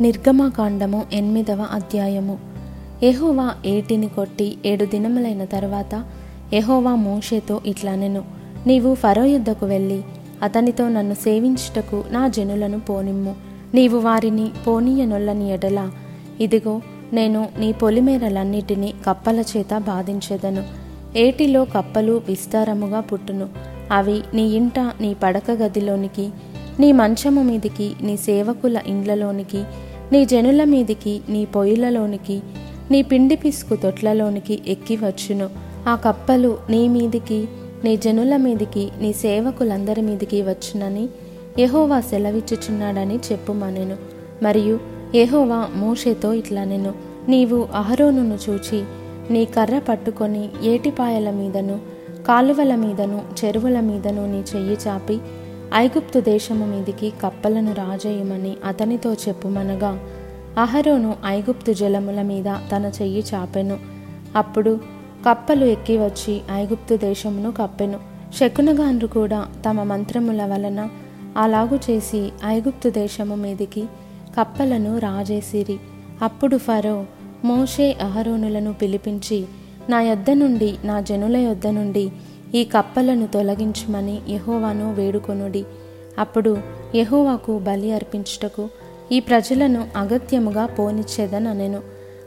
నిర్గమకాండము ఎనిమిదవ అధ్యాయము. ఎహోవా ఏటిని కొట్టి ఏడు దినములైన తర్వాత ఎహోవా మోషేతో ఇట్లానెను నీవు ఫరో యుద్ధకు వెళ్ళి అతనితో నన్ను సేవించుటకు నా జనులను పోనిమ్ము. నీవు వారిని పోనీయనొల్లని ఎడల ఇదిగో నేను నీ పొలిమేరలన్నిటినీ కప్పల చేత బాధించెదను. ఏటిలో కప్పలు విస్తారముగా పుట్టును అవి నీ ఇంట నీ పడక గదిలోనికి నీ మంచము మీదికి నీ సేవకుల ఇండ్లలోనికి నీ జనుల మీదికి నీ పొయ్యిలలోనికి నీ పిండి పిసుకు తొట్లలోనికి ఎక్కి వచ్చును. ఆ కప్పలు నీ మీదికి నీ జనుల మీదికి నీ సేవకులందరి మీదికి వచ్చునని యహోవా సెలవిచ్చుచున్నాడని చెప్పుమనెను. మరియు యహోవా మోషేతో ఇట్లా నేను నీవు అహరోనును చూచి నీ కర్ర పట్టుకొని ఏటిపాయల మీదను కాలువల మీదను చెరువుల మీదను నీ చెయ్యి చాపి ఐగుప్తు దేశము మీదికి కప్పలను రాజేయమని అతనితో చెప్పుమనగా అహరోను ఐగుప్తు జలముల మీద తన చెయ్యి చాపెను. అప్పుడు కప్పలు ఎక్కి వచ్చి ఐగుప్తు దేశమును కప్పెను. శకునగాన్లు కూడా తమ మంత్రముల వలన అలాగు చేసి ఐగుప్తు దేశము మీదికి కప్పలను రాజేసిరి. అప్పుడు ఫరో మోషే అహరోనులను పిలిపించి నా యొద్ద నుండి నా జనుల యొద్ద నుండి ఈ కప్పలను తొలగించమని యహోవాను వేడుకొనుడి. అప్పుడు యహోవాకు బలి అర్పించుటకు ఈ ప్రజలను అగత్యముగా పోనిచ్చేదనెను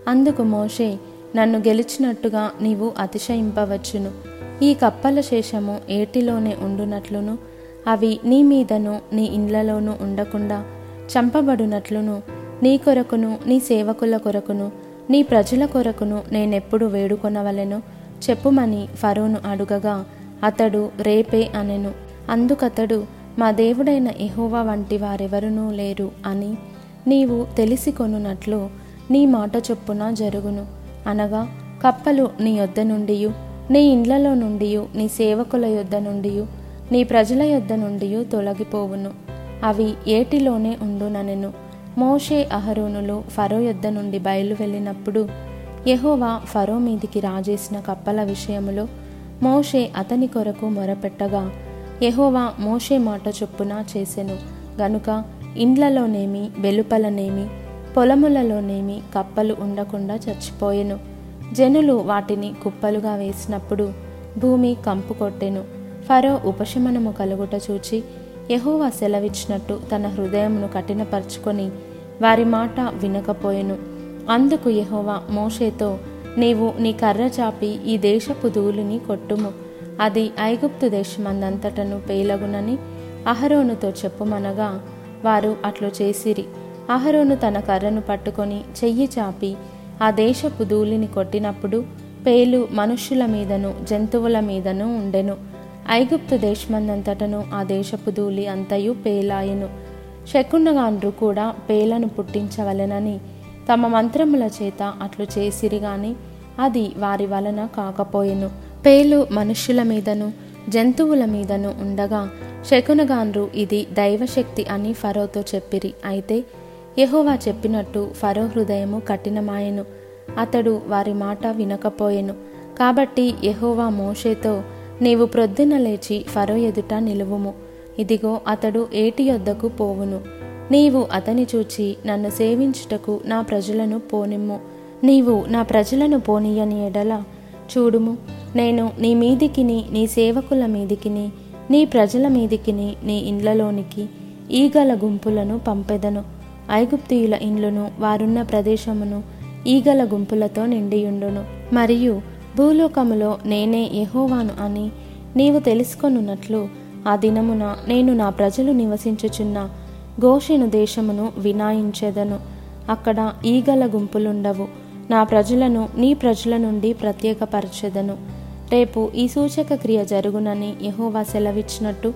అందుకు మోషే నన్ను గెలిచినట్టుగా నీవు అతిశయింపవచ్చును. ఈ కప్పల శేషము ఏటిలోనే ఉండునట్లును అవి నీ మీదను నీ ఇండ్లలోనూ ఉండకుండా చంపబడునట్లును. నీ కొరకును నీ సేవకుల కొరకును నీ ప్రజల కొరకును నేనెప్పుడు వేడుకొనవలెను. చెప్పుమని ఫరోను అడుగగా అతడు రేపే అనెను. అందుకతడు మా దేవుడైన ఎహోవా వంటి వారెవరునూ లేరు అని నీవు తెలిసి కొనున్నట్లు నీ మాట చొప్పున జరుగును. అనగా కప్పలు నీ యొద్ద నుండియు నీ ఇండ్లలో నుండియు నీ సేవకుల యొద్ద నుండియు నీ ప్రజల యొద్ద నుండియు తొలగిపోవును. అవి ఏటిలోనే ఉండుననెను. మోషే అహరోనులు ఫరో యొద్ద నుండి బయలు వెళ్ళినప్పుడు యహోవా ఫరో మీదికి రాజేసిన కప్పల విషయములో మోషే అతని కొరకు మొరపెట్టగా యహోవా మోషే మాట చొప్పున చేసెను. గనుక ఇండ్లలోనేమి వెలుపలనేమి పొలములలోనేమి కప్పలు ఉండకుండా చచ్చిపోయెను. జనులు వాటిని కుప్పలుగా వేసినప్పుడు భూమి కంపు కొట్టెను. ఫరో ఉపశమనము కలుగుట చూచి యహోవా సెలవిచ్చినట్టు తన హృదయమును కఠినపరుచుకొని వారి మాట వినకపోయెను. అందుకు యహోవా మోషేతో నీవు నీ కర్ర చాపి ఈ దేశపు ధూళిని కొట్టుము. అది ఐగుప్తు దేశమందంతటను పేలగునని అహరోనుతో చెప్పుమనగా వారు అట్లు చేసిరి. అహరోను తన కర్రను పట్టుకొని చెయ్యి చాపి ఆ దేశపు ధూళిని కొట్టినప్పుడు పేలు మనుష్యుల మీదను జంతువుల మీదను ఉండెను. ఐగుప్తు దేశమందంతటను ఆ దేశపు ధూళి అంతయు పేలాయెను. శకుండగాండ్రు కూడా పేలను పుట్టించవలెనని తమ మంత్రముల చేత అట్లు చేసిరి గాని అది వారి వలన కాకపోయెను. పేలు మనుష్యుల మీదను జంతువుల మీదను ఉండగా శకునగాన్రు ఇది దైవశక్తి అని ఫరోతో చెప్పిరి. అయితే యహోవా చెప్పినట్టు ఫరో హృదయము కఠినమాయెను. అతడు వారి మాట వినకపోయెను. కాబట్టి యహోవా మోషేతో నీవు ప్రొద్దున లేచి ఫరో ఎదుట నిలువుము. ఇదిగో అతడు ఏటి యొద్దకు పోవును. నీవు అతని చూచి నన్ను సేవించుటకు నా ప్రజలను పోనిమ్ము. నీవు నా ప్రజలను పోనీయని ఎడల చూడుము. నేను నీ మీదికిని నీ సేవకుల మీదికిని నీ ప్రజల మీదికిని నీ ఇండ్లలోనికి ఈగల గుంపులను పంపెదను. ఐగుప్తీయుల ఇండ్లను వారున్న ప్రదేశమును ఈగల గుంపులతో నిండియుండును. మరియు భూలోకములో నేనే యహోవాను అని నీవు తెలుసుకొనున్నట్లు ఆ దినమున నేను నా ప్రజలు నివసించుచున్న గోషిను దేశమును వినాయించెదను. అక్కడ ఈగల గుంపులుండవు. నా ప్రజలను నీ ప్రజల నుండి ప్రత్యేకపరచెదను. రేపు ఈ సూచక క్రియ జరుగునని యహోవా సెలవిచ్చినట్టు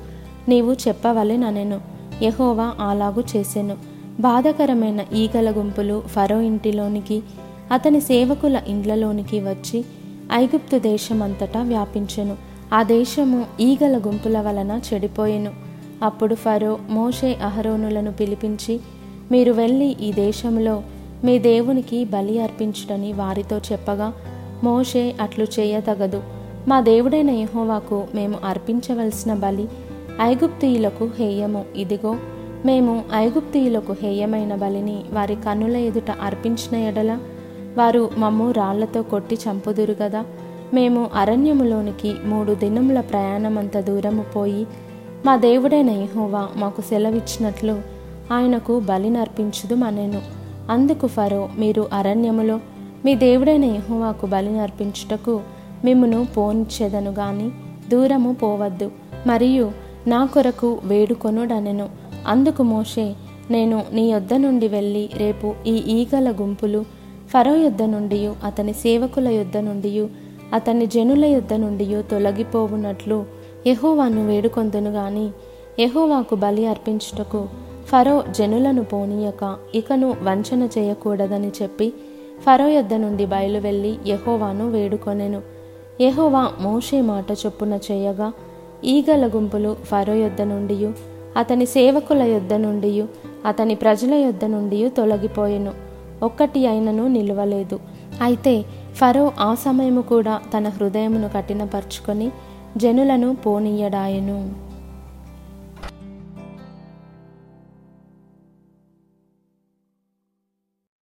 నీవు చెప్పవలెననెను. యహోవా అలాగు చేసెను. బాధకరమైన ఈగల గుంపులు ఫరో ఇంటిలోనికి అతని సేవకుల ఇండ్లలోనికి వచ్చి ఐగుప్తు దేశమంతటా వ్యాపించెను. ఆ దేశము ఈగల గుంపుల వలన చెడిపోయెను. అప్పుడు ఫరో మోషే అహరోనులను పిలిపించి మీరు వెళ్ళి ఈ దేశంలో మీ దేవునికి బలి అర్పించుటని వారితో చెప్పగా మోషే అట్లు చేయతగదు. మా దేవుడైన యహోవాకు మేము అర్పించవలసిన బలి ఐగుప్తీయులకు హేయము. ఇదిగో మేము ఐగుప్తీయులకు హేయమైన బలిని వారి కన్నుల ఎదుట అర్పించిన ఎడల వారు మమ్ము రాళ్ళతో కొట్టి చంపుదురు గదా. మేము అరణ్యములోనికి మూడు దినముల ప్రయాణమంత దూరము పోయి మా దేవుడైన యహోవా మాకు సెలవిచ్చినట్లు ఆయనకు బలినర్పించుదు మనెను అందుకు ఫరో మీరు అరణ్యములో మీ దేవుడైన యెహోవాకు బలినర్పించుటకు మిమ్మును పోనిచ్చేదను గాని దూరము పోవద్దు. మరియు నా కొరకు వేడుకొనుడనెను. అందుకు మోషే నేను నీ యొద్ద నుండి వెళ్ళి రేపు ఈ ఈగల గుంపులు ఫరో యొద్ద నుండి అతని సేవకుల యొద్ద నుండి అతని జనుల యొద్ద నుండి తొలగిపోవునట్లు యహోవాను వేడుకొందును గాని యహోవాకు బలి అర్పించుటకు ఫరో జనులను పోనీయక ఇకను వంచన చేయకూడదని చెప్పి ఫరో యొద్ద నుండి బయలు వెళ్ళి వేడుకొనెను. యహోవా మోషే మాట చొప్పున చేయగా ఈగల గుంపులు ఫరో యొద్ద నుండి అతని సేవకుల యొద్ద నుండి అతని ప్రజల యొద్ద నుండి తొలగిపోయెను. ఒక్కటి అయినను నిలవలేదు. అయితే ఫరో ఆ సమయము కూడా తన హృదయమును కఠినపరుచుకొని జనులను పోనీయడాయెను.